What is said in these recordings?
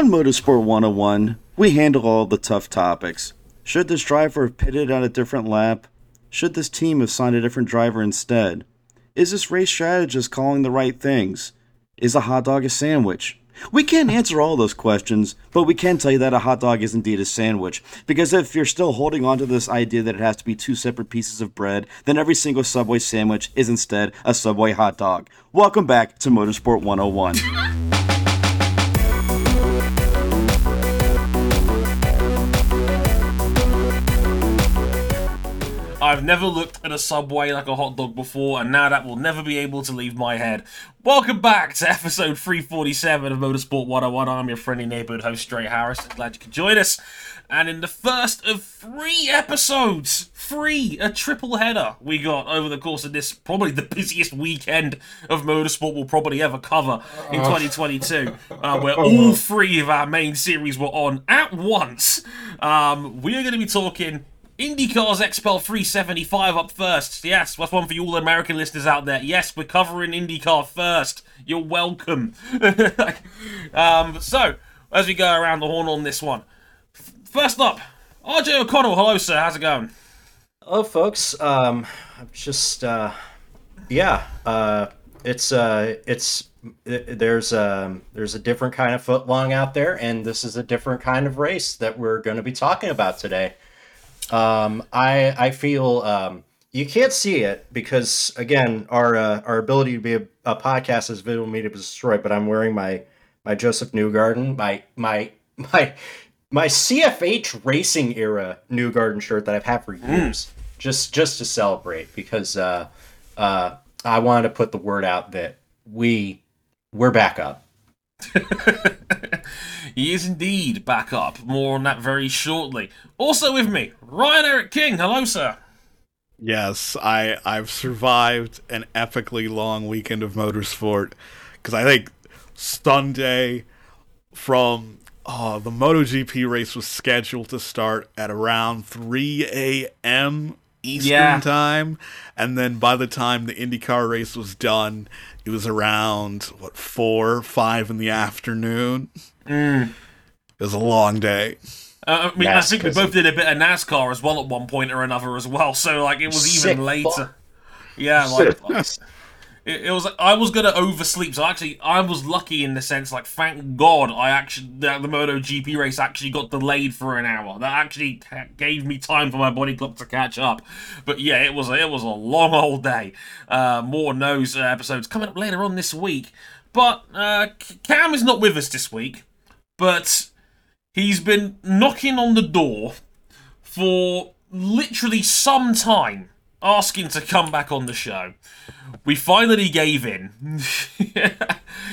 On Motorsport 101, we handle all the tough topics. Should this driver have pitted on a different lap? Should this team have signed a different driver instead? Is this race strategist calling the right things? Is a hot dog a sandwich? We can't answer all those questions, but we can tell you that a hot dog is indeed a sandwich. Because if you're still holding on to this idea that it has to be two separate pieces of bread, then every single Subway sandwich is instead a Subway hot dog. Welcome back to Motorsport 101. I've never looked at a subway like a hot dog before, and now that will never be able to leave my head. Welcome back to episode 347 of Motorsport 101. I'm your friendly neighborhood host, Dre Harris. Glad you could join us. And in the first of three episodes, three, a triple header we got over the course of this, probably the busiest weekend of motorsport we'll probably ever cover in 2022, uh, where all three of our main series were on at once. Um, we are going to be talking IndyCar's XPEL 375 up first. Yes, that's one for you all American listeners out there. Yes, we're covering IndyCar first. You're welcome. um, so, as we go around the horn on this one, first up, RJ O'Connell. Hello, sir. How's it going? Hello, folks. Um, I'm just, uh, yeah, uh, it's, uh, it's, there's um there's a different kind of footlong out there and this is a different kind of race that we're going to be talking about today um, I I feel um, you can't see it because again our uh, our ability to be a, a podcast is visual media was destroyed. But I'm wearing my my Josef Newgarden my my my my CFH racing era Newgarden shirt that I've had for hmm. years mm. just just to celebrate because uh, uh, I wanted to put the word out that we we're back up. he is indeed back up. More on that very shortly. Also with me, Ryan Eric King. Hello, sir. Yes, I I've survived an epically long weekend of motorsport because I think Sunday from oh the MotoGP race was scheduled to start at around 3 a.m. Eastern yeah. time, and then by the time the IndyCar race was done, it was around what four, five in the afternoon. Mm. It was a long day. Uh, I mean, I think we both did a bit of NASCAR as well at one point or another as well. So like, it was even later. Yeah, like it, it was I was gonna oversleep, so actually I was lucky in the sense like thank God I actually the, the MotoGP race actually got delayed for an hour. That actually gave me time for my body clock to catch up. But yeah, it was it was a long old day. Uh, more nose uh, episodes coming up later on this week. But uh, Cam is not with us this week, but he's been knocking on the door for literally some time asking to come back on the show. We finally gave in.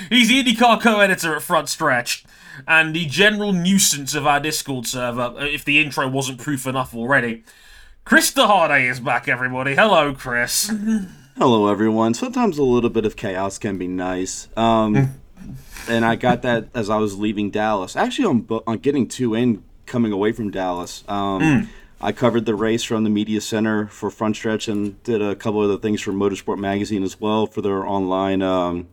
He's the IndyCar co-editor at Front Stretch and the general nuisance of our Discord server, uh, if the intro wasn't proof enough already. Chris DeHarde is back, everybody. Hello, Chris. Hello, everyone. Sometimes a little bit of chaos can be nice. Um, and I got that as I was leaving Dallas. Actually, on, on getting two in coming away from Dallas. Um, mm. I covered the race from the media center for Front Stretch and did a couple other things for Motorsport Magazine as well for their online um,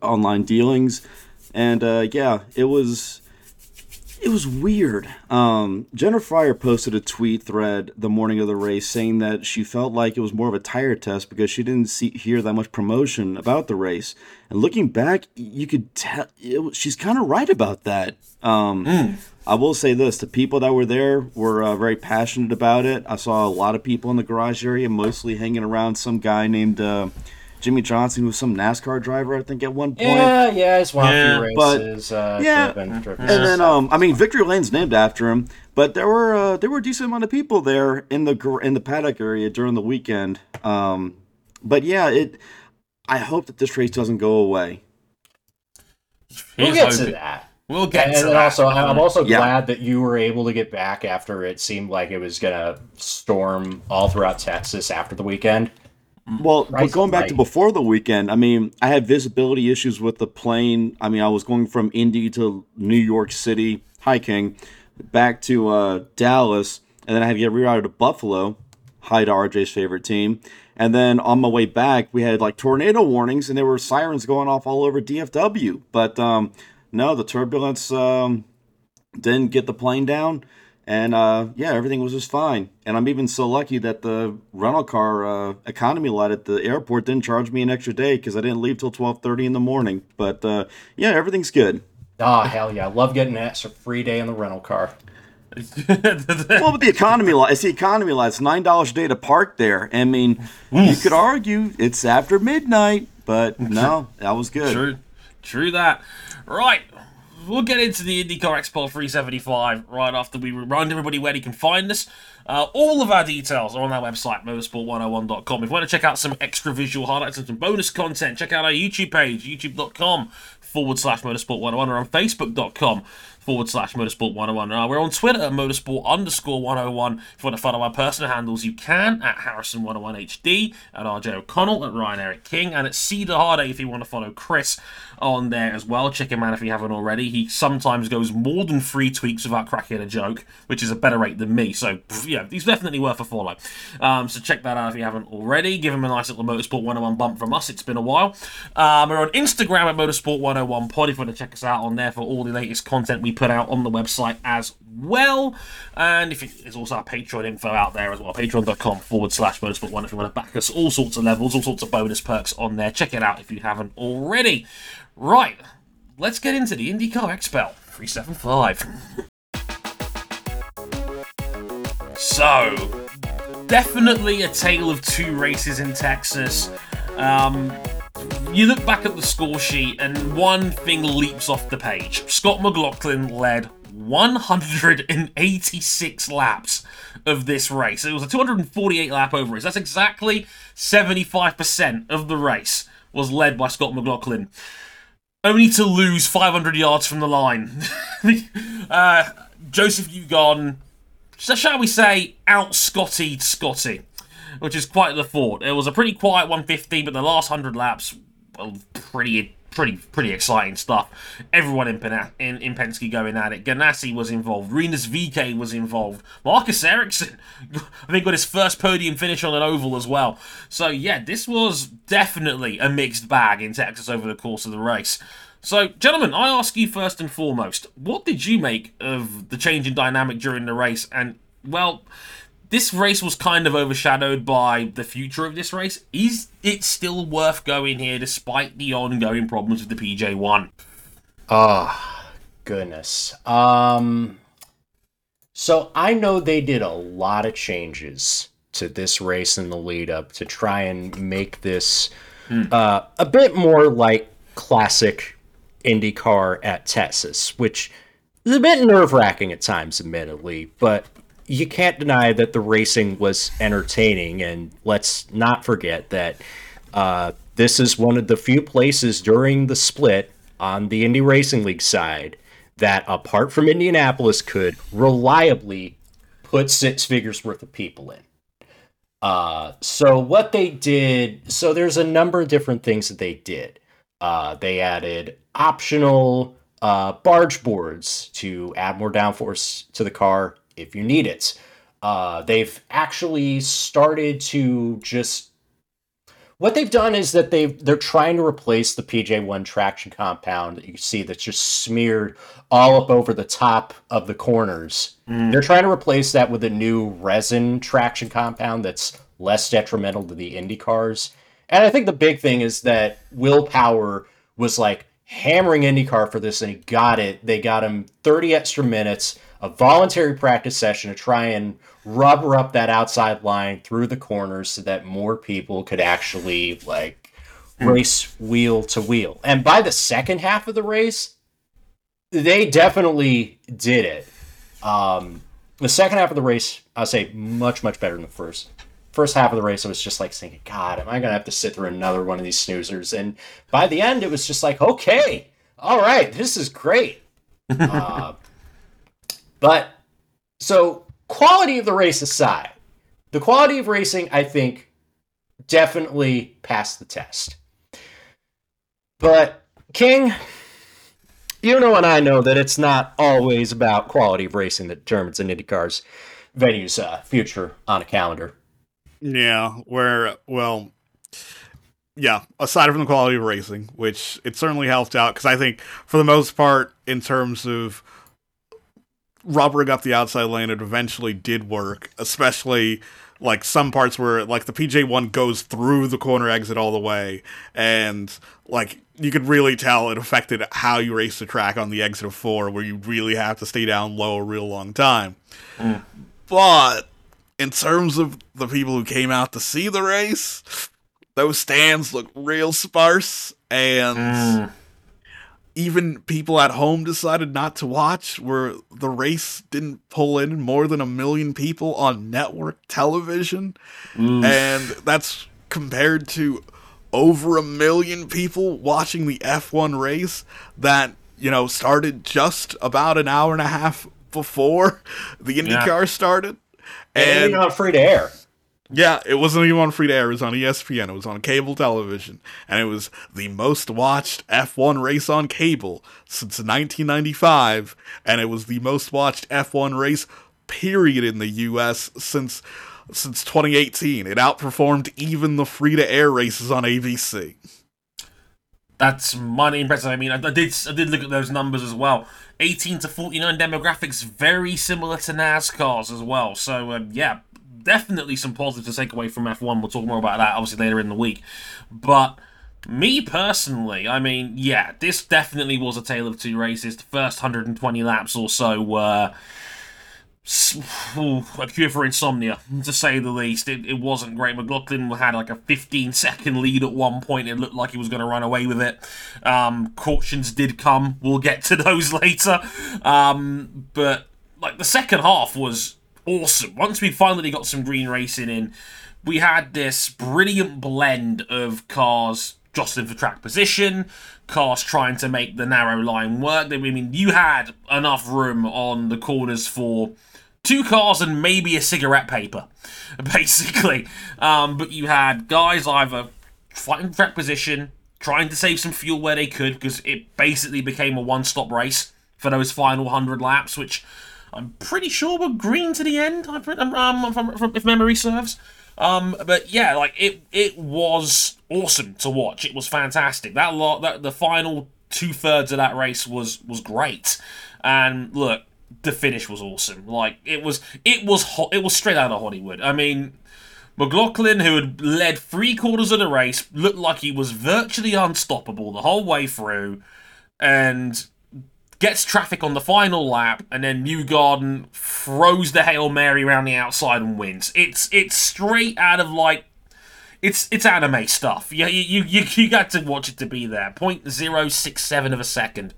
online dealings. And uh, yeah, it was it was weird. Um, Jennifer Fryer posted a tweet thread the morning of the race saying that she felt like it was more of a tire test because she didn't see hear that much promotion about the race. And looking back, you could tell it, she's kind of right about that. Um, mm. I will say this: the people that were there were uh, very passionate about it. I saw a lot of people in the garage area, mostly hanging around some guy named. Uh, Jimmie Johnson, was some NASCAR driver, I think, at one point. Yeah, yeah, he's won yeah. a few races. But, uh, yeah, driven, driven and then um, I mean, Victory Lane's named after him. But there were uh, there were a decent amount of people there in the in the paddock area during the weekend. Um, but yeah, it. I hope that this race doesn't go away. We'll get to that. We'll get and, to and that. also, I'm also yeah. glad that you were able to get back after it seemed like it was gonna storm all throughout Texas after the weekend. Well, but going back to before the weekend, I mean, I had visibility issues with the plane. I mean, I was going from Indy to New York City hiking, back to uh, Dallas, and then I had to get rerouted to Buffalo. Hi to RJ's favorite team. And then on my way back, we had like tornado warnings, and there were sirens going off all over DFW. But um, no, the turbulence um, didn't get the plane down, and uh, yeah, everything was just fine. And I'm even so lucky that the rental car uh, economy lot at the airport didn't charge me an extra day because I didn't leave till 12:30 in the morning. But uh, yeah, everything's good. Oh hell yeah! I love getting that for free day in the rental car. well, with the economy lot, it's the economy lot. It's nine dollars a day to park there. I mean, you could argue it's after midnight, but no, that was good. True, true that. Right, we'll get into the IndyCar XPEL 375 right after we remind everybody where you can find us. Uh, all of our details are on our website, motorsport101.com. If you want to check out some extra visual highlights and some bonus content, check out our YouTube page, youtube.com forward slash motorsport101 or on facebook.com forward slash motorsport 101. Uh, we're on Twitter at motorsport underscore 101. If you want to follow our personal handles, you can at Harrison101HD, at RJ O'Connell, at Ryan Eric King, and at CDeHarde if you want to follow Chris on there as well. Check him out if you haven't already. He sometimes goes more than three tweets without cracking a joke, which is a better rate than me. So, yeah, he's definitely worth a follow. Um, so check that out if you haven't already. Give him a nice little Motorsport 101 bump from us. It's been a while. Um, we're on Instagram at Motorsport 101 Pod if you want to check us out on there for all the latest content we put out on the website as well. And if it, there's also our Patreon info out there as well, patreon.com forward slash motorsport one if you want to back us, all sorts of levels, all sorts of bonus perks on there. Check it out if you haven't already. Right, let's get into the IndyCar XPEL 375. So, definitely a tale of two races in Texas. Um, you look back at the score sheet and one thing leaps off the page. Scott McLaughlin led 186 laps of this race. It was a 248 lap over race. That's exactly 75% of the race was led by Scott McLaughlin. Only to lose 500 yards from the line. uh, Josef Newgarden, shall we say, out Scotty Scotty which is quite the thought. It was a pretty quiet 150, but the last 100 laps, well, pretty pretty pretty exciting stuff. Everyone in, Pen- in, in Penske going at it. Ganassi was involved. Rinus VeeKay was involved. Marcus Ericsson, I think, got his first podium finish on an oval as well. So yeah, this was definitely a mixed bag in Texas over the course of the race. So, gentlemen, I ask you first and foremost, what did you make of the change in dynamic during the race? And well, this race was kind of overshadowed by the future of this race. Is it still worth going here despite the ongoing problems with the PJ1? Oh, goodness. Um so I know they did a lot of changes to this race in the lead up to try and make this hmm. uh, a bit more like classic IndyCar at Texas, which is a bit nerve wracking at times, admittedly, but you can't deny that the racing was entertaining, and let's not forget that uh, this is one of the few places during the split on the Indy Racing League side that, apart from Indianapolis, could reliably put six figures worth of people in. Uh, so what they did, so there's a number of different things that they did. Uh, they added optional uh, barge boards to add more downforce to the car if you need it. Uh, they've actually started to just what they've done is that they they're trying to replace the PJ1 traction compound that you see that's just smeared all up over the top of the corners. Mm. They're trying to replace that with a new resin traction compound that's less detrimental to the Indy cars. And I think the big thing is that Will Power was like hammering IndyCar for this and he got it. They got him 30 extra minutes a voluntary practice session to try and rubber up that outside line through the corners so that more people could actually like race wheel to wheel. And by the second half of the race, they definitely did it. Um, the second half of the race, I'll say much, much better than the first. First half of the race, I was just like thinking, God, am I going to have to sit through another one of these snoozers? And by the end, it was just like, okay, all right, this is great. Uh, but so quality of the race aside, the quality of racing, I think, definitely passed the test. But King, you know and I know that it's not always about quality of racing that determines an IndyCar's venue's uh, future on a calendar. Yeah, where well, yeah, aside from the quality of racing, which it certainly helped out because I think for the most part, in terms of rubbering up the outside lane, it eventually did work, especially like some parts where like the PJ one goes through the corner exit all the way, and like you could really tell it affected how you race the track on the exit of four, where you really have to stay down low a real long time. Mm. But in terms of the people who came out to see the race, those stands look real sparse and. Mm even people at home decided not to watch, where the race didn't pull in more than a million people on network television. Mm. And that's compared to over a million people watching the F1 race that, you know, started just about an hour and a half before the IndyCar yeah. started. And, and not free to air. Yeah, it wasn't even on free to air. It was on ESPN. It was on cable television. And it was the most watched F1 race on cable since 1995. And it was the most watched F1 race, period, in the US since since 2018. It outperformed even the free to air races on ABC. That's mighty impressive. I mean, I, did I did look at those numbers as well. 18 to 49 demographics, very similar to NASCAR's as well. So um, yeah, definitely some positives to take away from F1. We'll talk more about that obviously later in the week. But me personally, I mean, yeah, this definitely was a tale of two races. The first 120 laps or so were a cure for insomnia, to say the least. It, it wasn't great. McLaughlin had like a 15 second lead at one point. It looked like he was going to run away with it. Um, cautions did come. We'll get to those later. Um, but like the second half was awesome. Once we finally got some green racing in, we had this brilliant blend of cars jostling for track position, cars trying to make the narrow line work. I mean, you had enough room on the corners for two cars and maybe a cigarette paper, basically. Um, but you had guys either fighting track position, trying to save some fuel where they could, because it basically became a one-stop race for those final 100 laps, which I'm pretty sure we're green to the end. Um, um if memory serves. Um, but yeah, like it, it was awesome to watch. It was fantastic. That lot, that the final two thirds of that race was was great. And look, the finish was awesome. Like it was, it was hot. It was straight out of Hollywood. I mean, McLaughlin, who had led three quarters of the race, looked like he was virtually unstoppable the whole way through, and gets traffic on the final lap, and then Newgarden throws the Hail Mary around the outside and wins. It's it's straight out of like it's it's anime stuff. You you you, you got to watch it to be there. Point zero six seven of a second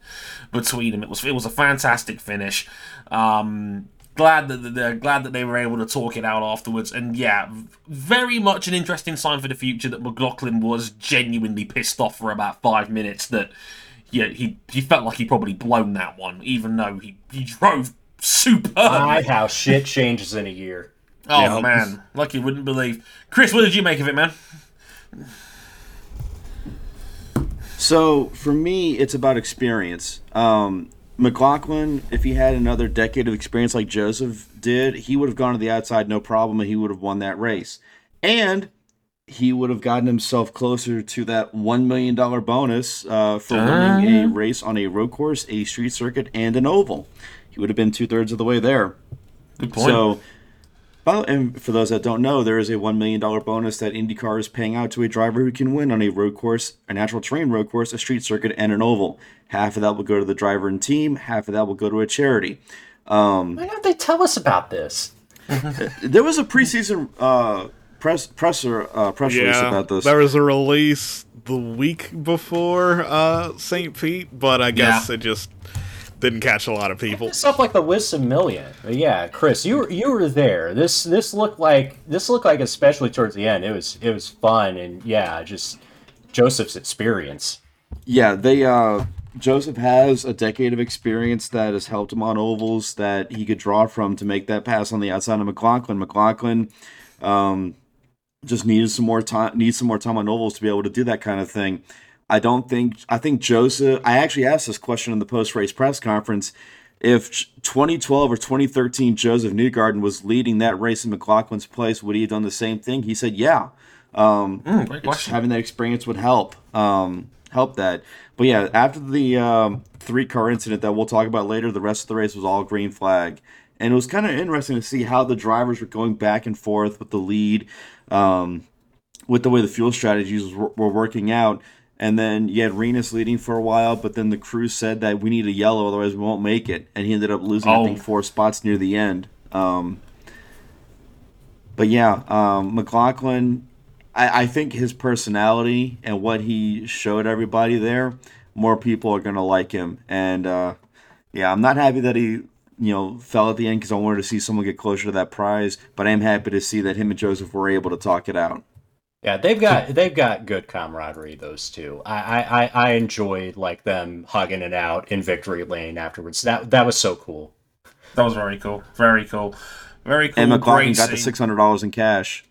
between them. It was it was a fantastic finish. Um, glad that they're glad that they were able to talk it out afterwards. And yeah, very much an interesting sign for the future that McLaughlin was genuinely pissed off for about five minutes that yeah, he he felt like he probably blown that one, even though he, he drove superb. My, how shit changes in a year. Oh yeah. man, like you wouldn't believe. Chris, what did you make of it, man? So for me, it's about experience. Um, McLaughlin, if he had another decade of experience like Josef did, he would have gone to the outside no problem, and he would have won that race. And he would have gotten himself closer to that $1 million bonus uh, for winning a race on a road course, a street circuit, and an oval. He would have been two thirds of the way there. Good point. So, and for those that don't know, there is a $1 million bonus that IndyCar is paying out to a driver who can win on a road course, a natural terrain road course, a street circuit, and an oval. Half of that will go to the driver and team, half of that will go to a charity. Um, Why don't they tell us about this? there was a preseason. Uh, press presser uh, press yeah, release about this. There was a release the week before uh, St. Pete, but I guess yeah. it just didn't catch a lot of people. Stuff like the Wisdom Million. Yeah, Chris, you were you were there. This this looked like this looked like especially towards the end. It was it was fun and yeah, just Josef's experience. Yeah, they uh Josef has a decade of experience that has helped him on ovals that he could draw from to make that pass on the outside of McLaughlin. McLaughlin um, just needed some more time needs some more time on ovals to be able to do that kind of thing. I don't think I think Josef I actually asked this question in the post race press conference. If 2012 or 2013 Josef Newgarden was leading that race in McLaughlin's place, would he have done the same thing? He said, "Yeah." Um, Mm, having that experience would help um, help that. But yeah, after the um, three car incident that we'll talk about later, the rest of the race was all green flag, and it was kind of interesting to see how the drivers were going back and forth with the lead, um, with the way the fuel strategies were, were working out. And then you had Rinus leading for a while, but then the crew said that we need a yellow, otherwise we won't make it, and he ended up losing I Oh. think four spots near the end. Um, but yeah, um, McLaughlin, I, I think his personality and what he showed everybody there, more people are gonna like him. And uh, yeah, I'm not happy that he, you know, fell at the end because I wanted to see someone get closer to that prize. But I am happy to see that him and Josef were able to talk it out. Yeah, they've got they've got good camaraderie. Those two, I I I- I enjoyed like them hugging it out in victory lane afterwards. That that was so cool. That was very cool. Very cool. Very cool. And McLaughlin great got the six hundred dollars in cash.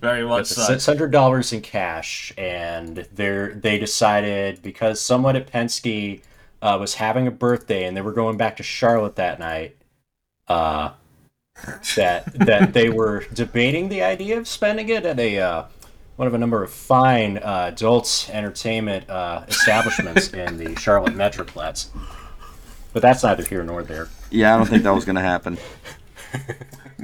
very much so. Six hundred dollars in cash, and they they decided because someone at Penske uh, was having a birthday and they were going back to Charlotte that night. Uh, that that they were debating the idea of spending it at a uh, one of a number of fine uh, adult entertainment uh, establishments in the Charlotte Metroplex. But that's neither here nor there. Yeah, I don't think that was gonna happen.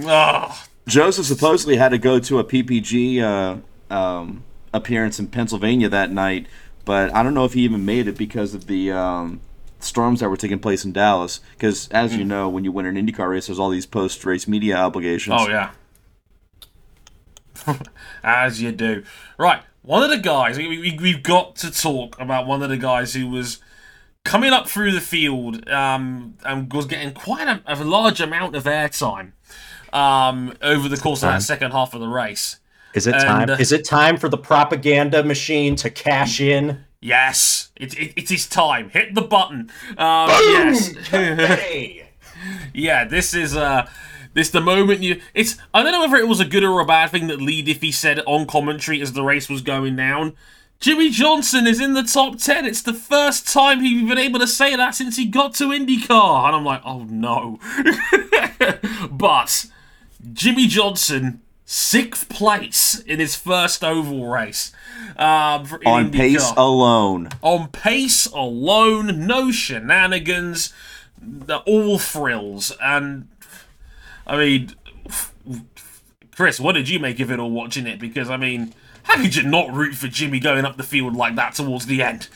Ah, Josef supposedly had to go to a PPG uh, um, appearance in Pennsylvania that night, but I don't know if he even made it because of the um, storms that were taking place in Dallas. Because as you know, when you win an IndyCar race, there's all these post-race media obligations. oh yeah. As you do. Right. One of the guys, we, we, we've got to talk about one of the guys who was coming up through the field um, and was getting quite a, a large amount of airtime um, over the course of that second half of the race. Is it And, time? uh, is it time for the propaganda machine to cash in? Yes, it, it, it is time. Hit the button. Um, yes. hey! Yeah, this is uh this the moment you it's I don't know whether it was a good or a bad thing that Leigh Diffey said on commentary as the race was going down. Jimmie Johnson is in the top 10. It's the first time he's been able to say that since he got to IndyCar. And I'm like, oh no. but Jimmie Johnson, sixth place in his first oval race. Um, On pace IndyCar alone. on pace alone, no shenanigans, all thrills. And I mean, Chris, what did you make of it all watching it? Because I mean, how could you not root for Jimmie going up the field like that towards the end?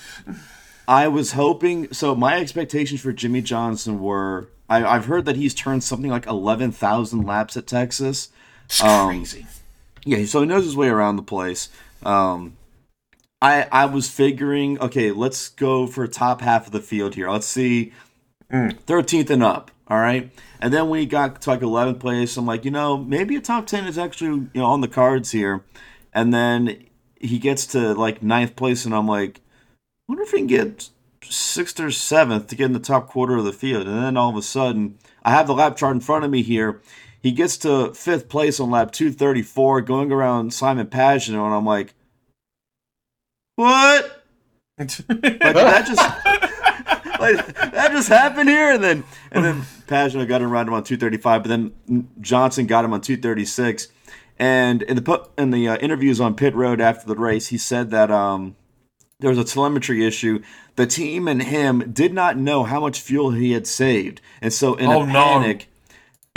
I was hoping. So my expectations for Jimmie Johnson were. I, I've heard that he's turned something like eleven thousand laps at Texas. It's Um, crazy. Yeah, so he knows his way around the place. Um, I I was figuring, okay, let's go for top half of the field here. Let's see, thirteenth and up. All right, and then when he got to like eleventh place, I'm like, you know, maybe a top ten is actually you know on the cards here. And then he gets to like ninth place, and I'm like, wonder if he can get sixth or seventh to get in the top quarter of the field. And then all of a sudden, I have the lap chart in front of me here. He gets to fifth place on lap 234, going around Simon Pagenaud, and I'm like, what? Like that just like that just happened here, and then and then Pagenaud got him around him on 235, but then Johnson got him on 236. And in the in the uh, interviews on pit road after the race, he said that um, there was a telemetry issue. The team and him did not know how much fuel he had saved, and so in Oh, a no. panic,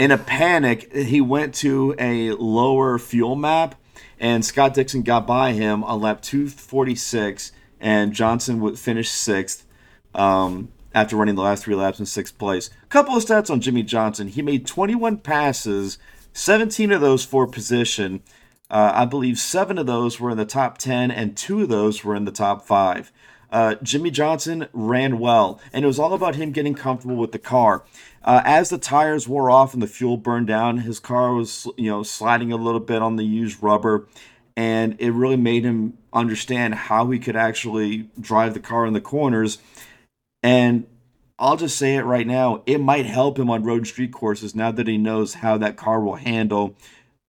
in a panic, he went to a lower fuel map, and Scott Dixon got by him on lap 246, and Johnson would finish sixth um, after running the last three laps in sixth place. A couple of stats on Jimmie Johnson: he made 21 passes, 17 of those for position. Uh, I believe seven of those were in the top 10, and two of those were in the top five. Uh, Jimmie Johnson ran well, and it was all about him getting comfortable with the car. Uh, as the tires wore off and the fuel burned down, his car was, you know, sliding a little bit on the used rubber, and it really made him understand how he could actually drive the car in the corners. And I'll just say it right now, it might help him on road street courses now that he knows how that car will handle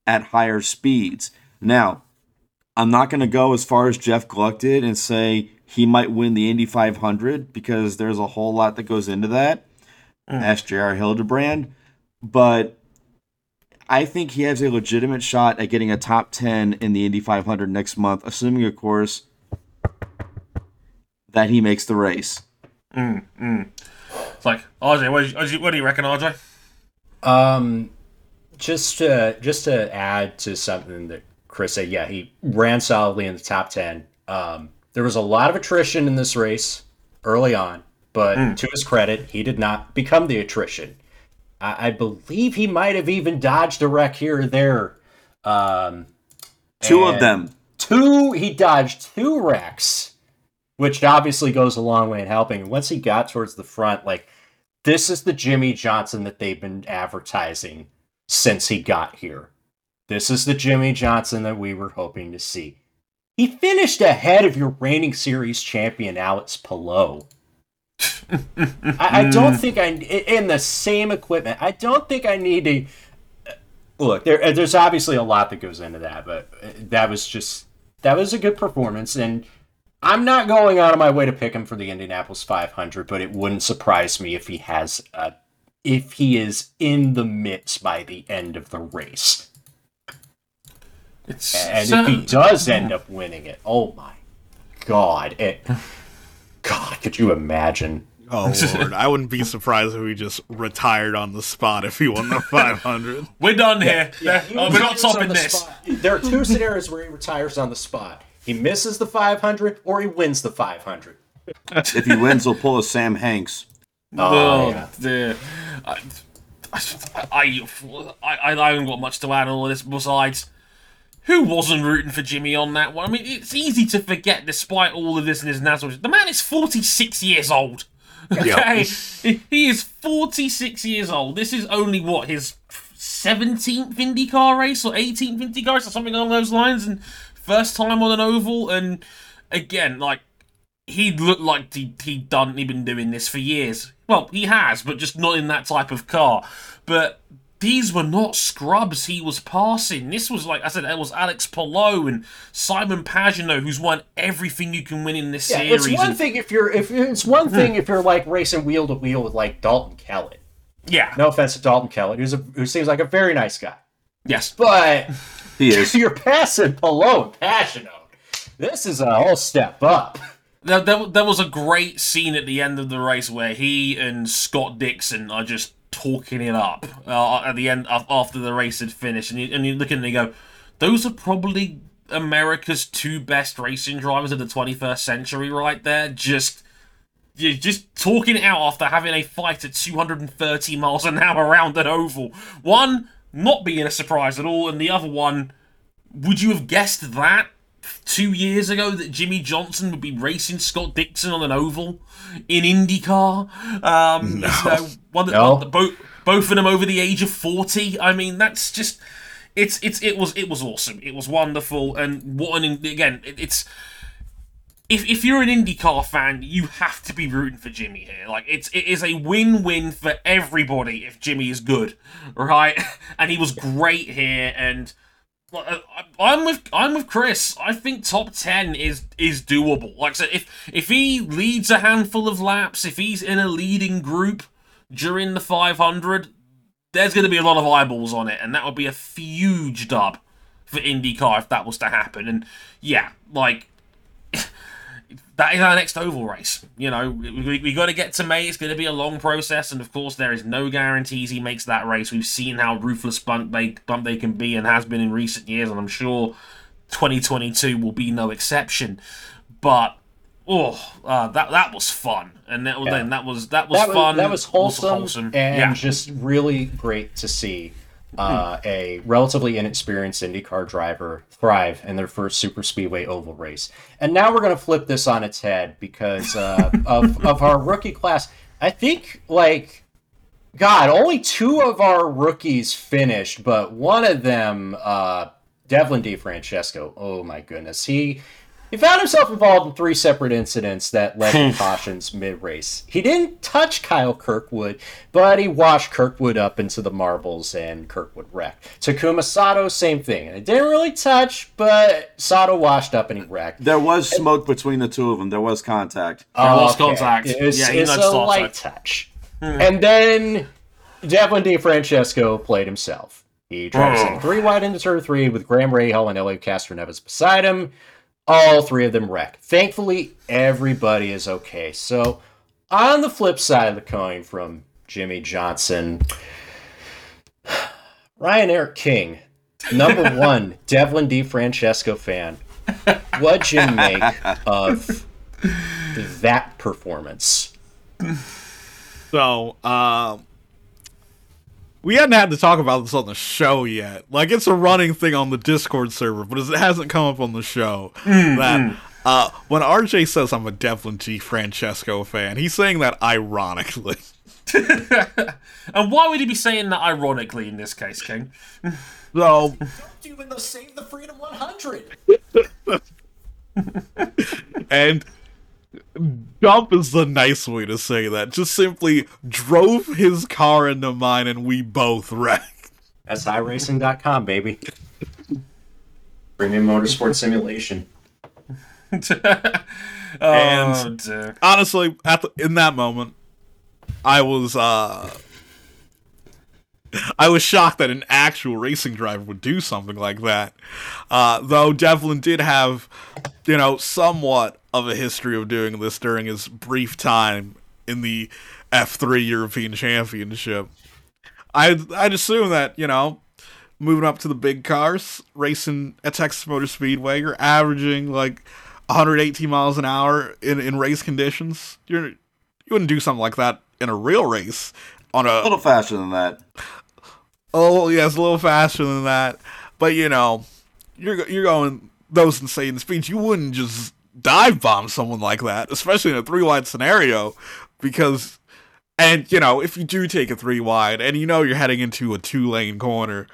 at higher speeds. Now, I'm not going to go as far as Jeff Gluck did and say he might win the Indy 500 because there's a whole lot that goes into that. Ask J.R. Hildebrand. But I think he has a legitimate shot at getting a top 10 in the Indy 500 next month, assuming, of course, that he makes the race. Mm, mm. It's like, RJ, what do, you, what do you reckon, RJ? Um, just to, just to add to something that Chris said, yeah, he ran solidly in the top 10. Um, there was a lot of attrition in this race early on, but mm. to his credit, he did not become the attrition. I, I believe he might have even dodged a wreck here or there. Um, two of them. Two, he dodged two wrecks, which obviously goes a long way in helping. Once he got towards the front, like this is the Jimmie Johnson that they've been advertising since he got here. This is the Jimmie Johnson that we were hoping to see. He finished ahead of your reigning series champion Alex Palou. I, I, don't hmm. think I in the same equipment. I don't think I need to uh, look. There, uh, there's obviously a lot that goes into that, but uh, that was just that was a good performance, and I'm not going out of my way to pick him for the Indianapolis 500, but it wouldn't surprise me if he has a, if he is in the mix by the end of the race. It's and so, if he does end up winning it, oh my god! It, God, could you imagine? Oh lord, I wouldn't be surprised if he just retired on the spot if he won the 500. we're done here. Yeah, yeah, oh, we're not stopping this. Spot. There are two scenarios where he retires on the spot. He misses the 500 or he wins the 500. if he wins, he'll pull a Sam Hanks. Oh, oh yeah. the, I, I, I, I haven't got much to add on all this besides who wasn't rooting for Jimmie on that one? I mean, it's easy to forget, despite all of this and his national. The man is 46 years old. Okay, he is 46 years old. This is only what his 17th IndyCar race or 18th IndyCar race or something along those lines, and first time on an oval. And again, like he looked like he he'd done he'd been doing this for years. Well, he has, but just not in that type of car. But these were not scrubs he was passing. This was like I said, it was Alex Palou and Simon Pagenaud, who's won everything you can win in this yeah, series. It's one and, thing if you're if it's one hmm. thing if you're like racing wheel to wheel with like Dalton Kellett. Yeah. No offense to Dalton Kellett, who's a who seems like a very nice guy. Yes. But he is. You're passing Palou and Pagenaud. This is a whole step up. There, there, there was a great scene at the end of the race where he and Scott Dixon are just talking it up uh, at the end after the race had finished, and you, and you look at it and you go, those are probably America's two best racing drivers of the 21st century, right there. Just you're just talking it out after having a fight at 230 miles an hour around an oval. One not being a surprise at all, and the other one, would you have guessed that? Two years ago that Jimmie Johnson would be racing Scott Dixon on an oval in IndyCar. Um, no. You know, one, no. both both of them over the age of forty. I mean, that's just it's it's it was it was awesome. It was wonderful, and what an again it, it's. If, if you're an IndyCar fan, you have to be rooting for Jimmie here. Like it's it is a win-win for everybody if Jimmie is good, right? And he was great here, and I'm with I'm with Chris. I think top ten is is doable. Like I said, if if he leads a handful of laps, if he's in a leading group during the 500, there's going to be a lot of eyeballs on it, and that would be a huge dub for IndyCar if that was to happen. And yeah, like that is our next oval race. You know, we, we got to get to May. It's going to be a long process, and of course, there is no guarantees he makes that race. We've seen how ruthless bump they bump they can be, and has been in recent years, and I'm sure 2022 will be no exception. But oh, uh, that that was fun, and that, yeah. then that was that was that fun. that was wholesome, wholesome. and yeah. just really great to see uh, a relatively inexperienced IndyCar driver thrive in their first super speedway oval race. And now we're going to flip this on its head because uh, of, of our rookie class. I think, like, God, only two of our rookies finished, but one of them, uh, Devlin DeFrancesco, oh my goodness. He he found himself involved in three separate incidents that led to cautions mid race. He didn't touch Kyle Kirkwood, but he washed Kirkwood up into the marbles and Kirkwood wrecked. Takuma Sato, same thing. It didn't really touch, but Sato washed up and he wrecked. There was smoke between the two of them. There was contact. There was okay. contact. It's, yeah, it's a light touch. Hmm. And then Devlin DeFrancesco played himself. He drives in three wide into turn three with Graham Rahal and Helio Castroneves beside him. All three of them wreck. Thankfully, everybody is okay. So, on the flip side of the coin from Jimmie Johnson, Ryan Eric King, number one Devlin DeFrancesco fan. What'd you make of that performance? So, um, we hadn't had to talk about this on the show yet. Like, it's a running thing on the Discord server, but it hasn't come up on the show. Mm, that uh, when RJ says I'm a Devlin DeFrancesco fan, he's saying that ironically. and why would he be saying that ironically in this case, King? So, Even though Save the Freedom 100. and dump is the nice way to say that. Just simply drove his car into mine and we both wrecked. That's iRacing.com, baby. Premium Motorsport Simulation. oh, And- dear. honestly, at the, in that moment, I was uh, I was shocked that an actual racing driver would do something like that. Uh, though Devlin did have, you know, somewhat of a history of doing this during his brief time in the F3 European Championship. I'd I'd assume that you know, moving up to the big cars, racing at Texas Motor Speedway, you're averaging like 118 miles an hour in, in race conditions. You're you wouldn't do something like that in a real race on A a little faster than that. oh yes, a little faster than that. But you know, you're you're going those insane speeds. You wouldn't just dive bomb someone like that, especially in a three wide scenario, because and you know if you do take a three wide and you know you're heading into a two lane corner,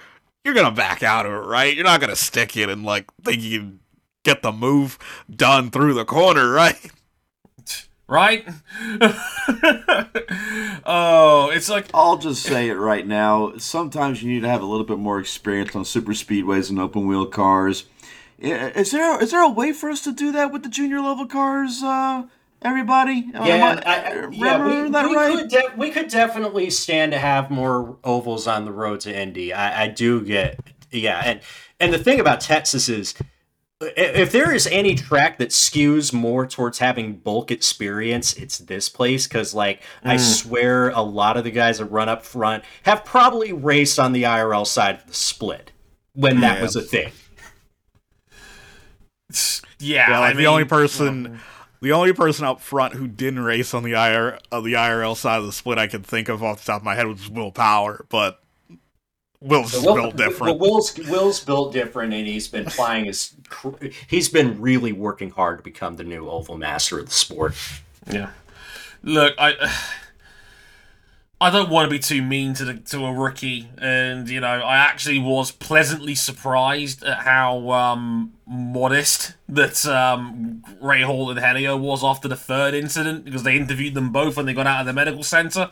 you're gonna back out of it, right? You're not gonna stick it and like think you can get the move done through the corner, right? Right? oh, it's like I'll just say it right now. Sometimes you need to have a little bit more experience on super speedways and open wheel cars. Is there is there a way for us to do that with the junior level cars? Uh, everybody, uh, Yeah, I- I, I, yeah, remember we, that we right? could de- we could definitely stand to have more ovals on the road to Indy. I, I do get, yeah, and and the thing about Texas is, if there is any track that skews more towards having bulk experience, it's this place because, like, I mm. swear, a lot of the guys that run up front have probably raced on the IRL side of the split when that Yeah. was a thing. Yeah, Yeah, like I the mean, only person, the only person up front who didn't race on the IR of the IRL side of the split I could think of off the top of my head was Will Power, but Will's Will- built different. Will- Will's Will's built different, and he's been flying his. He's been really working hard to become the new oval master of the sport. Yeah. Look, I I don't want to be too mean to the to a rookie, and you know, I actually was pleasantly surprised at how um, modest that um, Rahal and Helio was after the third incident because they interviewed them both when they got out of the medical center,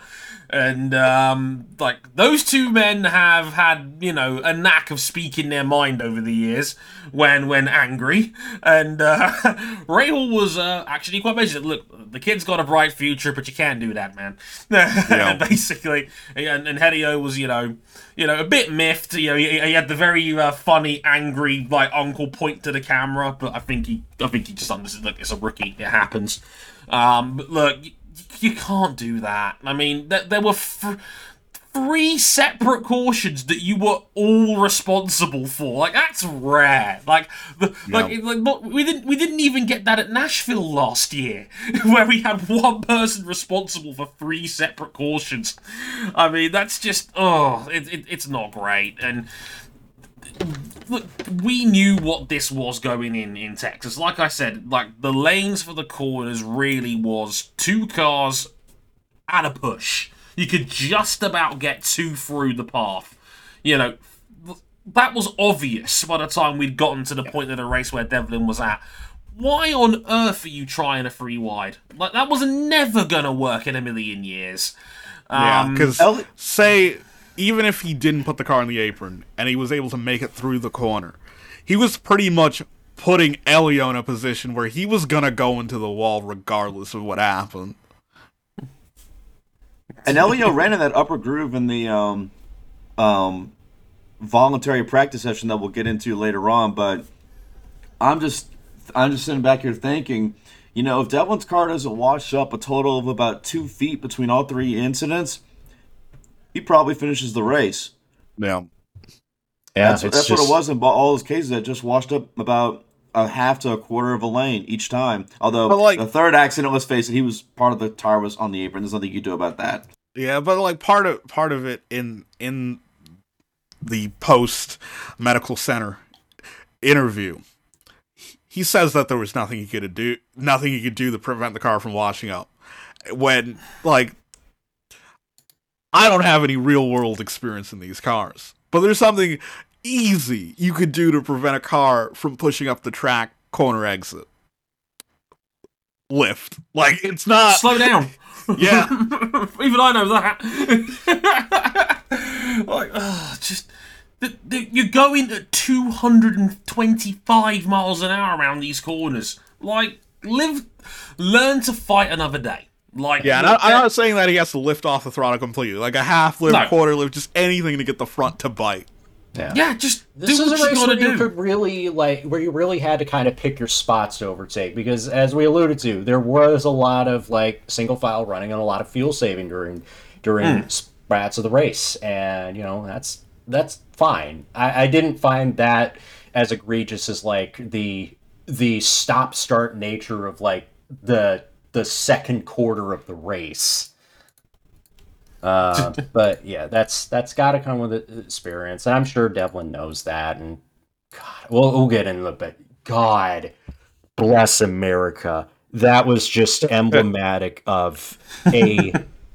and um, like those two men have had you know a knack of speaking their mind over the years when when angry, and uh, was uh, actually quite basic. Look, the kid's got a bright future, but you can't do that, man. Basically, and, and Helio was you know you know a bit miffed. You know, he, he had the very uh, funny, angry like uncle point to the camera, but I think he I think he just understood. Look, it's a rookie. It happens. Um, but look. You, can't do that. I mean, th- there were f- three separate cautions that you were all responsible for. Like that's rare. Like, the, like, it- like not- we didn't we didn't even get that at Nashville last year, where we had one person responsible for three separate cautions. I mean, that's just oh, it, it, it's not great. And we knew what this was going in in Texas. Like I said, like the lanes for the corners really was two cars at a push. You could just about get two through the path. You know, that was obvious by the time we'd gotten to the point of the race where Devlin was at. Why on earth are you trying a free wide? Like that was never gonna work in a million years. yeah, Um, because Elli- say even if he didn't put the car in the apron and he was able to make it through the corner, he was pretty much putting Helio in a position where he was gonna go into the wall regardless of what happened. And Helio ran in that upper groove in the um, um, voluntary practice session that we'll get into later on. But I'm just I'm just sitting back here thinking, you know, if Devlin's car doesn't wash up a total of about two feet between all three incidents, he probably finishes the race. Yeah. Yeah, that's, that's just... what it was in all those cases. That just washed up about a half to a quarter of a lane each time. Although like, the third accident, let's face it, he was part of the tire was on the apron. There's nothing you can do about that. Yeah, but like part of part of it in in the post medical center interview, he says that there was nothing he could do, nothing he could do to prevent the car from washing up. When like, I don't have any real world experience in these cars, but there's something easy you could do to prevent a car from pushing up the track corner exit. Lift. Like it's not slow down. Yeah. Even I know that. like, oh, just the, the, you're going at 225 miles an hour around these corners. Like, live, learn to fight another day. Like, yeah, and I, am not saying that he has to lift off the throttle completely. Like a half lift, no. quarter lift, just anything to get the front to bite. Yeah. yeah, just this is a race where you could really like where you really had to kind of pick your spots to overtake because as we alluded to, there was a lot of like single file running and a lot of fuel saving during during mm. sprats of the race, and you know that's that's fine. I, I didn't find that as egregious as like the the stop start nature of like the the second quarter of the race. Uh, but yeah, that's that's got to come with experience, and I'm sure Devlin knows that. And God, we'll we'll get into it, but God bless America. That was just emblematic of a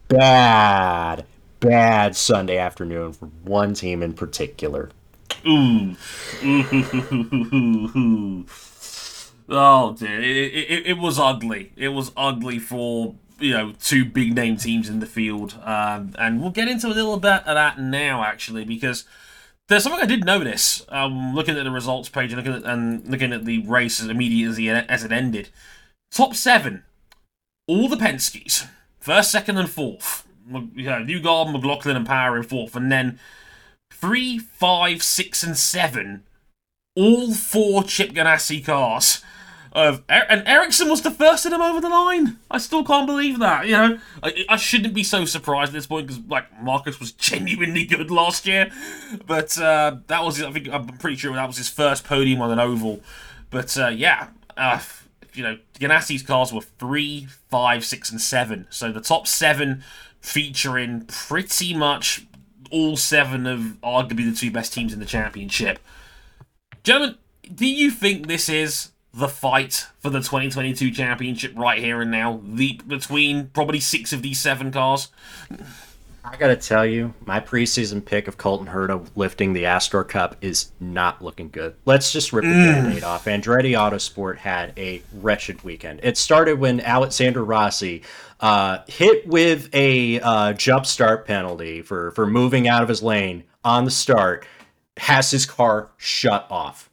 bad, bad Sunday afternoon for one team in particular. Ooh. oh dear, it, it, it was ugly. It was ugly for you know two big name teams in the field, um, and we'll get into a little bit of that now actually because there's something I did notice um, looking at the results page and looking at and looking at the race as immediately as it ended. Top seven, all the Penske's, first, second, and fourth. You know, Newgarden, McLaughlin, and Power in fourth, and then three, five, six, and seven, all four Chip Ganassi cars of and Ericsson was the first of them over the line. I still can't believe that. You know, I, I shouldn't be so surprised at this point because like Marcus was genuinely good last year, but uh, that was I think I'm pretty sure that was his first podium on an oval. But uh, yeah, uh, you know, Ganassi's cars were three, five, six, and seven. So the top seven featuring pretty much all seven of arguably the two best teams in the championship. Gentlemen, do you think this is the fight for the 2022 championship right here and now, the between probably six of these seven cars. I gotta tell you, my preseason pick of Colton Herta lifting the Astor Cup is not looking good. Let's just rip the mm. band-aid off. Andretti Autosport had a wretched weekend. It started when Alexander Rossi uh, hit with a uh, jump start penalty for for moving out of his lane on the start, has his car shut off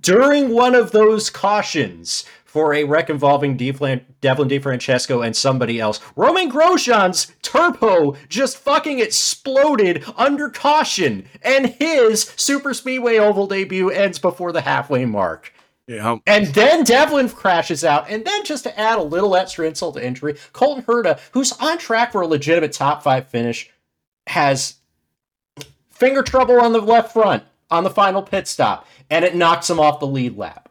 during one of those cautions for a wreck involving Devlin DeFrancesco and somebody else, Romain Grosjean's turbo just fucking exploded under caution, and his super speedway oval debut ends before the halfway mark. Yeah. And then Devlin crashes out, and then just to add a little extra insult to injury, Colton Herta, who's on track for a legitimate top five finish, has finger trouble on the left front on the final pit stop and it knocks him off the lead lap.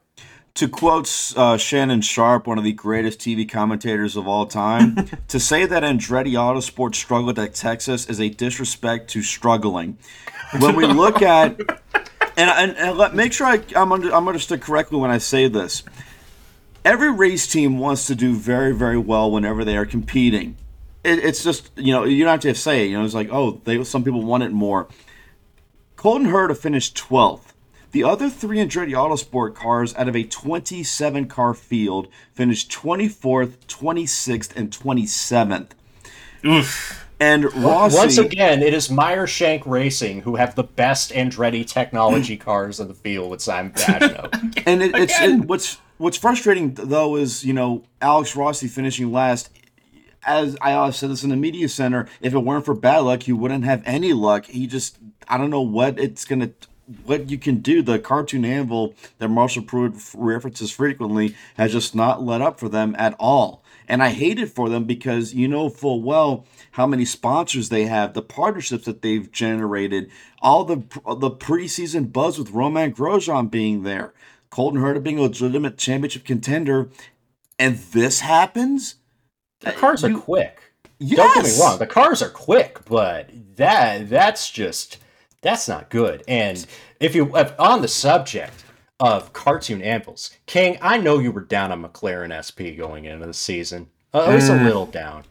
To quote uh, Shannon Sharpe, one of the greatest TV commentators of all time, to say that Andretti Autosport struggled at Texas is a disrespect to struggling. When we look at, and, and, and let, make sure I, I'm, under, I'm understood correctly when I say this, every race team wants to do very, very well whenever they are competing. It, it's just, you know, you don't have to say it. You know, it's like, oh, they, some people want it more. Colton Herta finished 12th. The other three Andretti Autosport cars out of a 27 car field finished 24th, 26th, and 27th. Oof. And Rossi. Once again, it is Meyer Shank Racing who have the best Andretti technology cars in the field with Simon Pagenaud. and it, it's it, what's what's frustrating though is you know Alex Rossi finishing last. As I always said this in the media center, if it weren't for bad luck, he wouldn't have any luck. He just I don't know what it's gonna what you can do. The cartoon anvil that Marshall Pruitt references frequently has just not let up for them at all. And I hate it for them because you know full well how many sponsors they have, the partnerships that they've generated, all the the preseason buzz with Romain Grosjean being there, Colton Herta being a legitimate championship contender, and this happens. The cars you, are quick. Yes. Don't get me wrong, the cars are quick, but that that's just that's not good. And if you if on the subject of cartoon anvils, King, I know you were down on McLaren SP going into the season. Uh, at least mm. a little down.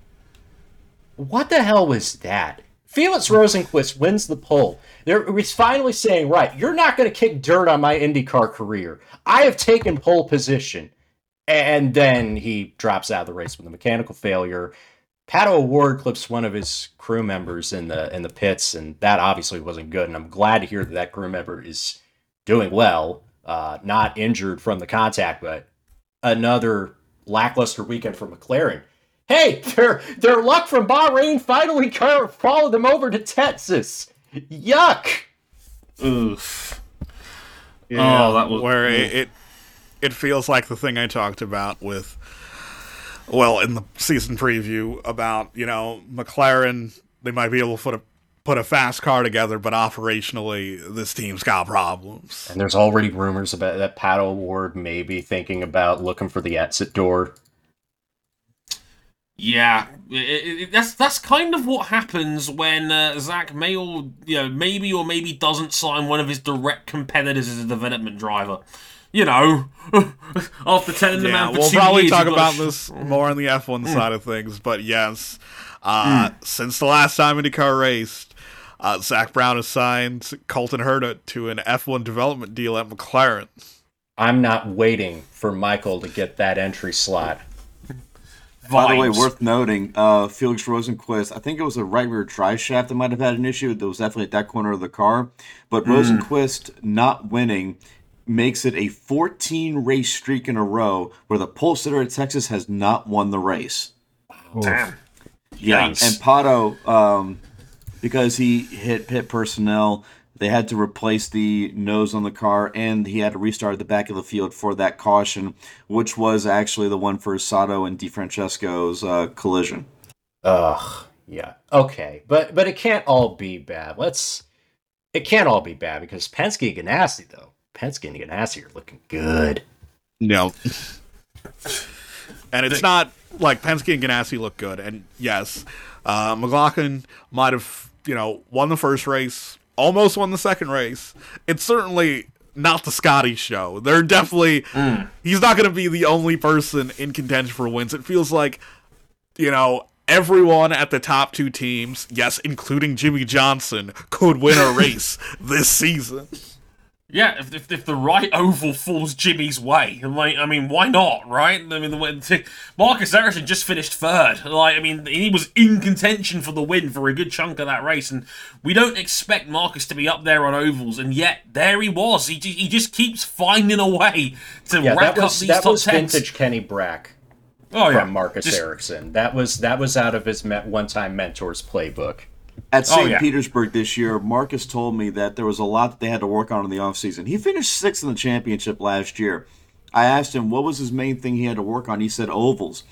What the hell was that? Felix Rosenqvist wins the pole. There, he's finally saying, right, you're not going to kick dirt on my IndyCar career. I have taken pole position. And then he drops out of the race with a mechanical failure. Pato O'Ward clips one of his crew members in the in the pits, and that obviously wasn't good. And I'm glad to hear that that crew member is doing well, uh, not injured from the contact, but another lackluster weekend for McLaren. Hey, their their luck from Bahrain finally followed them over to Texas. Yuck. Oof. Yeah, oh, that was where it, it it feels like the thing I talked about with well in the season preview about you know McLaren they might be able to put a put a fast car together, but operationally this team's got problems. And there's already rumors about that Pato O'Ward may be thinking about looking for the exit door. Yeah, it, it, that's that's kind of what happens when uh, Zach may or you know maybe or maybe doesn't sign one of his direct competitors as a development driver you know, after telling them yeah, we'll probably talk about this more on the F1 mm. side of things, but yes, uh, mm. since the last time IndyCar raced, uh, Zak Brown has signed Colton Herta to an F1 development deal at McLaren. I'm not waiting for Michael to get that entry slot. Vibes. By the way, worth noting, uh, Felix Rosenqvist, I think it was a right rear drive shaft that might have had an issue. That was definitely at that corner of the car. But mm. Rosenqvist not winning makes it a 14 race streak in a row where the pole sitter at Texas has not won the race. Damn. Yeah, Yikes. and Pato, um, because he hit pit personnel, they had to replace the nose on the car, and he had to restart the back of the field for that caution, which was actually the one for Sato and DeFrancesco's uh, collision. Ugh, yeah, okay, but but it can't all be bad. Let's. It can't all be bad because Penske and Ganassi though Penske and Ganassi are looking good. No. and it's not like Penske and Ganassi look good. And yes, uh, McLaughlin might have, you know, won the first race, almost won the second race. It's certainly not the Scotty show. They're definitely, mm. he's not going to be the only person in contention for wins. It feels like, you know, everyone at the top two teams, yes, including Jimmie Johnson, could win a race this season. Yeah, if, if, if, the right oval falls Jimmie's way, like I mean, why not, right? I mean, the, Marcus Ericsson just finished third. Like I mean, he was in contention for the win for a good chunk of that race, and we don't expect Marcus to be up there on ovals, and yet there he was. He he just keeps finding a way to yeah, rack was, up these that top was tens. vintage Kenny Brack. Oh yeah, Marcus just, Ericsson. That was that was out of his one-time mentor's playbook. At St. Oh, yeah. Petersburg this year, Marcus told me that there was a lot that they had to work on in the offseason. He finished sixth in the championship last year. I asked him what was his main thing he had to work on. He said ovals,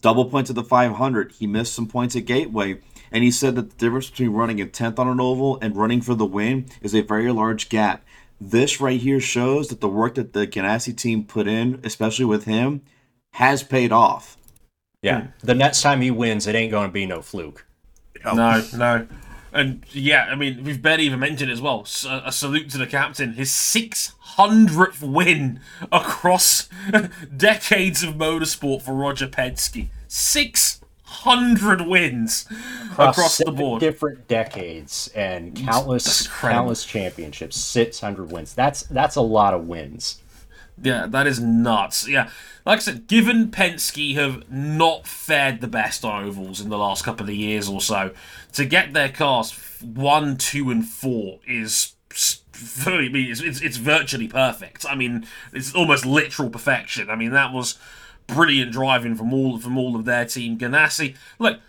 double points at the 500. He missed some points at Gateway. And he said that the difference between running a 10th on an oval and running for the win is a very large gap. This right here shows that the work that the Ganassi team put in, especially with him, has paid off. Yeah. The next time he wins, it ain't going to be no fluke. No, no. And yeah, I mean, we've barely even mentioned it as well. A, uh, a salute to the captain. His 600th win across decades of motorsport for Roger Penske. 600 wins across, across the board. Different decades and countless countless championships. 600 wins. That's that's a lot of wins. Yeah, that is nuts. Yeah, like I said, given Penske have not fared the best on ovals in the last couple of years or so, to get their cars one, two, and four is very. It's, it's, it's virtually perfect. I mean, it's almost literal perfection. I mean, that was brilliant driving from all from all of their team. Ganassi, look,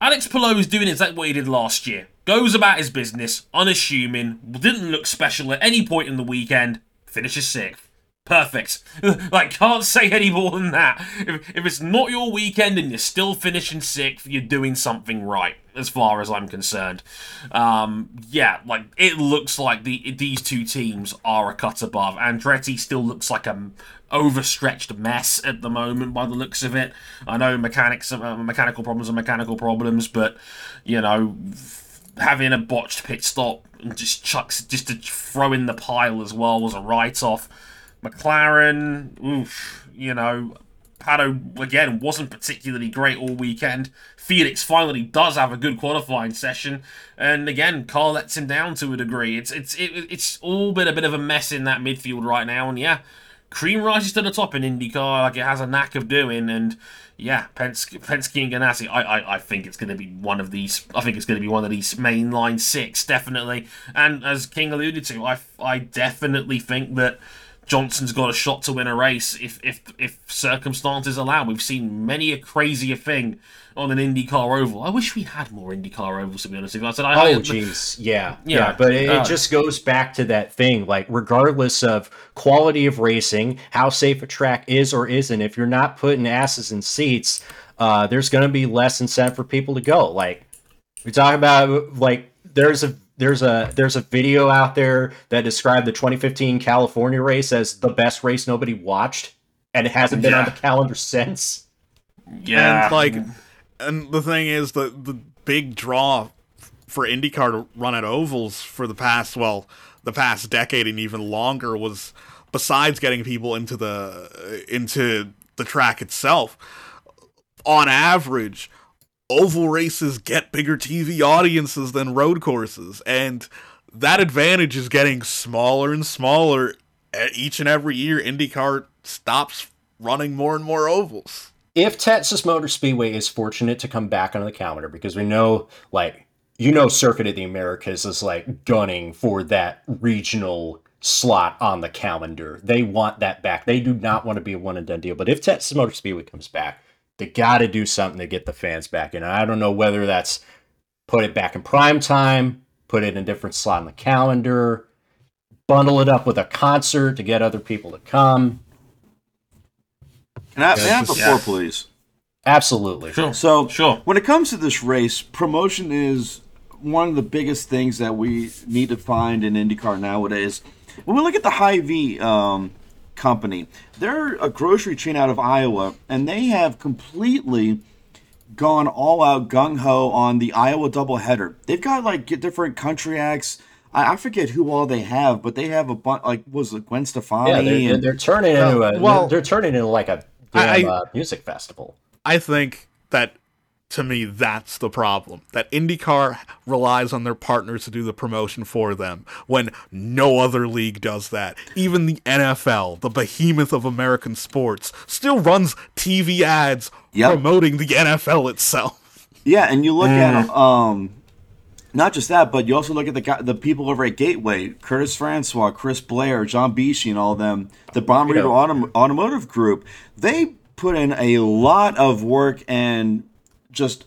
Alex Palou is doing exactly what he did last year goes about his business, unassuming, didn't look special at any point in the weekend, finishes sixth. Perfect. like, can't say any more than that. If, if it's not your weekend and you're still finishing sixth, you're doing something right, as far as I'm concerned. Um, yeah, like, it looks like the these two teams are a cut above. Andretti still looks like a overstretched mess at the moment by the looks of it. I know mechanics, uh, mechanical problems are mechanical problems, but, you know, having a botched pit stop and just chucks, just to throw in the pile as well was a write-off. McLaren, oof, you know, Pato again wasn't particularly great all weekend. Felix finally does have a good qualifying session, and again, Carl lets him down to a degree. It's it's it, it's all been a bit of a mess in that midfield right now, and yeah, cream rises to the top in IndyCar like it has a knack of doing, and yeah, Penske, Penske and Ganassi. I, I, I think it's going to be one of these. I think it's going to be one of these mainline six, definitely. And as King alluded to, I, I definitely think that Johnson's got a shot to win a race if if if circumstances allow. We've seen many a crazier thing on an IndyCar oval. I wish we had more IndyCar ovals to be honest with you. I said, I, oh jeez, yeah, yeah, yeah, but it, uh, it, just goes back to that thing. Like, regardless of quality of racing, how safe a track is or isn't, if you're not putting asses in seats, uh, there's going to be less incentive for people to go. Like, we talk about like there's a there's a there's a video out there that described the 2015 California race as the best race nobody watched, and it hasn't been yeah. on the calendar since. Yeah, and like, and the thing is the the big draw for IndyCar to run at ovals for the past well the past decade and even longer was besides getting people into the into the track itself on average oval races get bigger TV audiences than road courses, and that advantage is getting smaller and smaller each and every year. IndyCar stops running more and more ovals. If Texas Motor Speedway is fortunate to come back on the calendar, because we know, like, you know, Circuit of the Americas is like gunning for that regional slot on the calendar. They want that back. They do not want to be a one and done deal. But if Texas Motor Speedway comes back, they got to do something to get the fans back in. And I don't know whether that's put it back in prime time, put it in a different slot on the calendar, bundle it up with a concert to get other people to come. Can I, may I have the floor, please? Absolutely. Sure. So, sure. When it comes to this race, promotion is one of the biggest things that we need to find in IndyCar nowadays. When we look at the Hy-Vee um, company. They're a grocery chain out of Iowa, and they have completely gone all out gung ho on the Iowa doubleheader. They've got like different country acts. I, I forget who all they have, but they have a bunch. Like was it Gwen Stefani? Yeah, they're, and, they're turning into a well, they're, they're turning into like a damn, I, uh, music festival. I think that to me, that's the problem. That IndyCar relies on their partners to do the promotion for them when no other league does that. Even the NFL, the behemoth of American sports, still runs TV ads yep. promoting the NFL itself. Yeah, and you look mm. at um, not just that, but you also look at the the people over at Gateway, Curtis Francois, Chris Blair, John Bishi, and all them, the Bomb yeah. Autom- Automotive Group. They put in a lot of work and just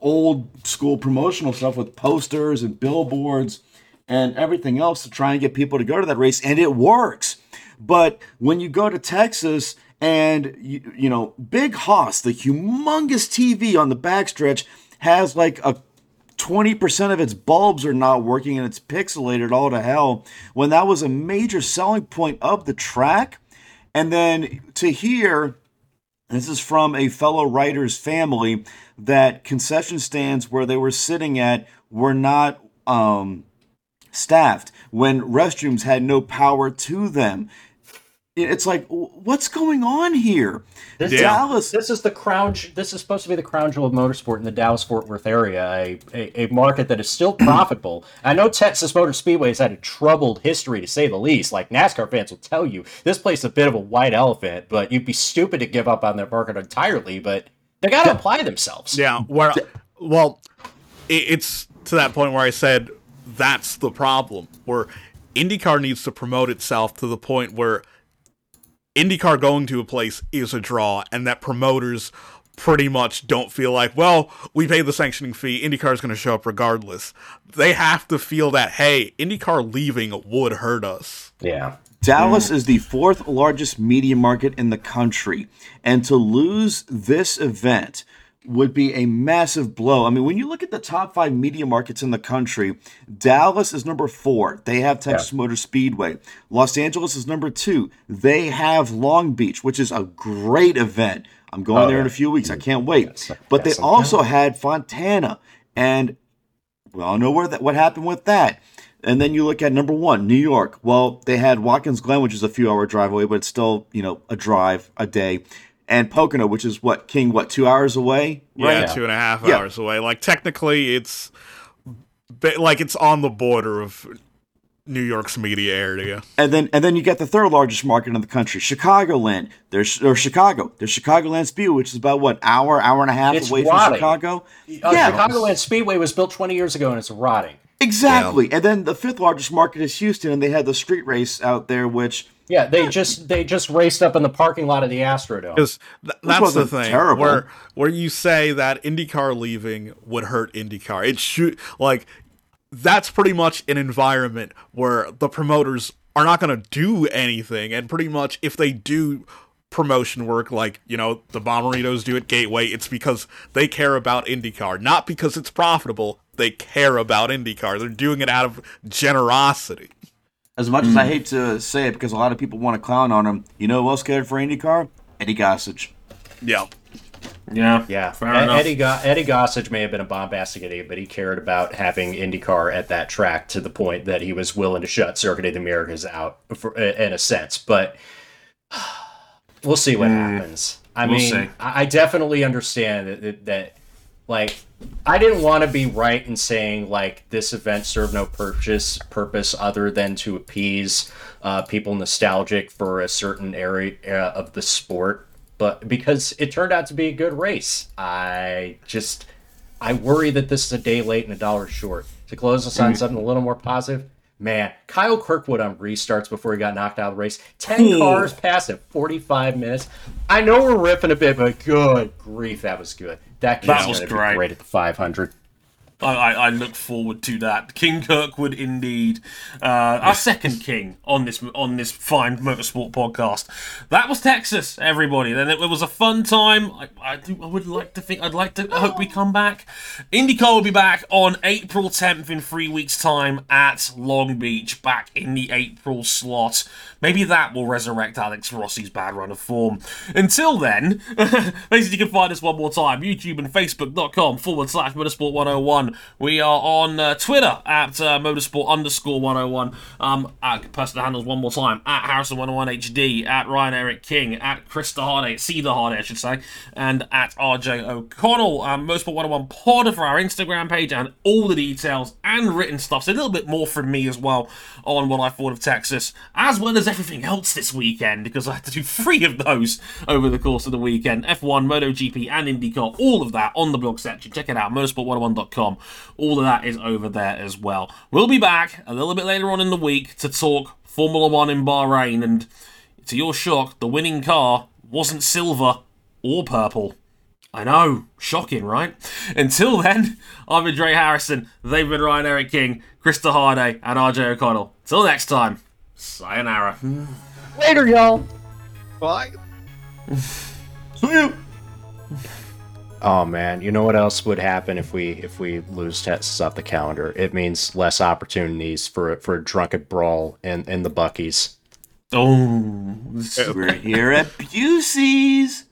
old school promotional stuff with posters and billboards and everything else to try and get people to go to that race and it works. But when you go to texas and you, you know big hoss the humongous tv on the backstretch has like a 20% of its bulbs are not working and it's pixelated all to hell when that was a major selling point of the track. And then to hear this is from a fellow writer's family that concession stands where they were sitting at were not um, staffed when restrooms had no power to them. It's like, what's going on here? This, yeah. Dallas. This is the crown. This is supposed to be the crown jewel of motorsport in the Dallas Fort Worth area, a, a, a market that is still profitable. I know Texas Motor Speedway has had a troubled history, to say the least. Like NASCAR fans will tell you, this place is a bit of a white elephant. But you'd be stupid to give up on that market entirely. But they got to yeah. apply themselves. Yeah. Where, well, it's to that point where I said that's the problem. Where IndyCar needs to promote itself to the point where IndyCar going to a place is a draw, and that promoters pretty much don't feel like, well, we paid the sanctioning fee, IndyCar is going to show up regardless. They have to feel that, hey, IndyCar leaving would hurt us. Yeah. Dallas is the fourth largest media market in the country. And to lose this event would be a massive blow. I mean, when you look at the top five media markets in the country, Dallas is number four. They have Texas yeah. Motor Speedway. Los Angeles is number two. They have Long Beach, which is a great event. I'm going oh, there yeah. in a few weeks. I can't wait. Yes, but yes, they also had Fontana, and we all know where that what happened with that. And then you look at number one, New York. Well, they had Watkins Glen, which is a few hour drive away, but it's still, you know, a drive a day. And Pocono, which is what, King, what, two hours away? Right? Yeah, two and a half yeah. hours away. Like, technically, it's like it's on the border of New York's media area. And then and then you get the third largest market in the country, Chicagoland. There's or Chicago. There's Chicagoland Speedway, which is about what hour, hour and a half it's away rotting. from Chicago. Uh, yeah, Chicagoland Speedway was built 20 years ago and it's rotting. Exactly. Yeah. And then the fifth largest market is Houston, and they had the street race out there, which yeah, they just they just raced up in the parking lot of the Astrodome. Because th- that's the thing terrible. where where you say that IndyCar leaving would hurt IndyCar. It should like that's pretty much an environment where the promoters are not going to do anything, and pretty much if they do promotion work like you know the Bommaritos do at Gateway, it's because they care about IndyCar, not because it's profitable. They care about IndyCar. They're doing it out of generosity. As much mm. as I hmm. hate to say it, because a lot of people want to clown on him, you know who else cared for IndyCar? Eddie Gossage. Yeah. Yeah, yeah. Eddie, Go- Eddie Gossage may have been a bombastic idiot, but he cared about having IndyCar at that track to the point that he was willing to shut Circuit of the Americas out, for, in a sense. But we'll see what mm, happens. I we'll mean, I definitely understand that, that, that like I didn't want to be right in saying like this event served no purpose purpose other than to appease uh, people nostalgic for a certain area uh, of the sport, but because it turned out to be a good race, I just I worry that this is a day late and a dollar short. To close us on mm. something a little more positive, man, Kyle Kirkwood on restarts before he got knocked out of the race. Ten cars past in 45 minutes. I know we're ripping a bit, but good grief, that was good. That, that was great. great at the 500. I, I, look forward to that. King Kirkwood, indeed, uh, our second king on this on this fine motorsport podcast. That was Texas, everybody. Then it, it was a fun time. I, I, do, I would like to think. I'd like to I hope we come back. IndyCar will be back on April 10th in three weeks' time at Long Beach, back in the April slot. Maybe that will resurrect Alex Rossi's bad run of form. Until then, basically, you can find us one more time: YouTube and Facebook.com forward slash Motorsport 101. We are on uh, Twitter at uh, motorsport underscore 101. Um, at personal handles one more time at Harrison 101 HD, at Ryan Eric King, at Chris DeHarde, the Hardy, I should say, and at RJ O'Connell. Um, Motorsport 101 pod for our Instagram page and all the details and written stuff. So a little bit more from me as well on what I thought of Texas, as well as everything else this weekend because I had to do three of those over the course of the weekend F1, MotoGP, and IndyCar. All of that on the blog section. Check it out, motorsport101.com. All of that is over there as well. We'll be back a little bit later on in the week to talk Formula One in Bahrain, and to your shock, the winning car wasn't silver or purple. I know, shocking, right? Until then, I've been Dre Harrison, they've been Ryan Eric King, Chris DeHarde, and RJ O'Connell. Till next time, sayonara. Later, y'all. Bye. See you. Oh man, you know what else would happen if we if we lose Texas off the calendar? It means less opportunities for for a drunken brawl in in the Buc-ee's. Oh, we're here at Buc-ee's.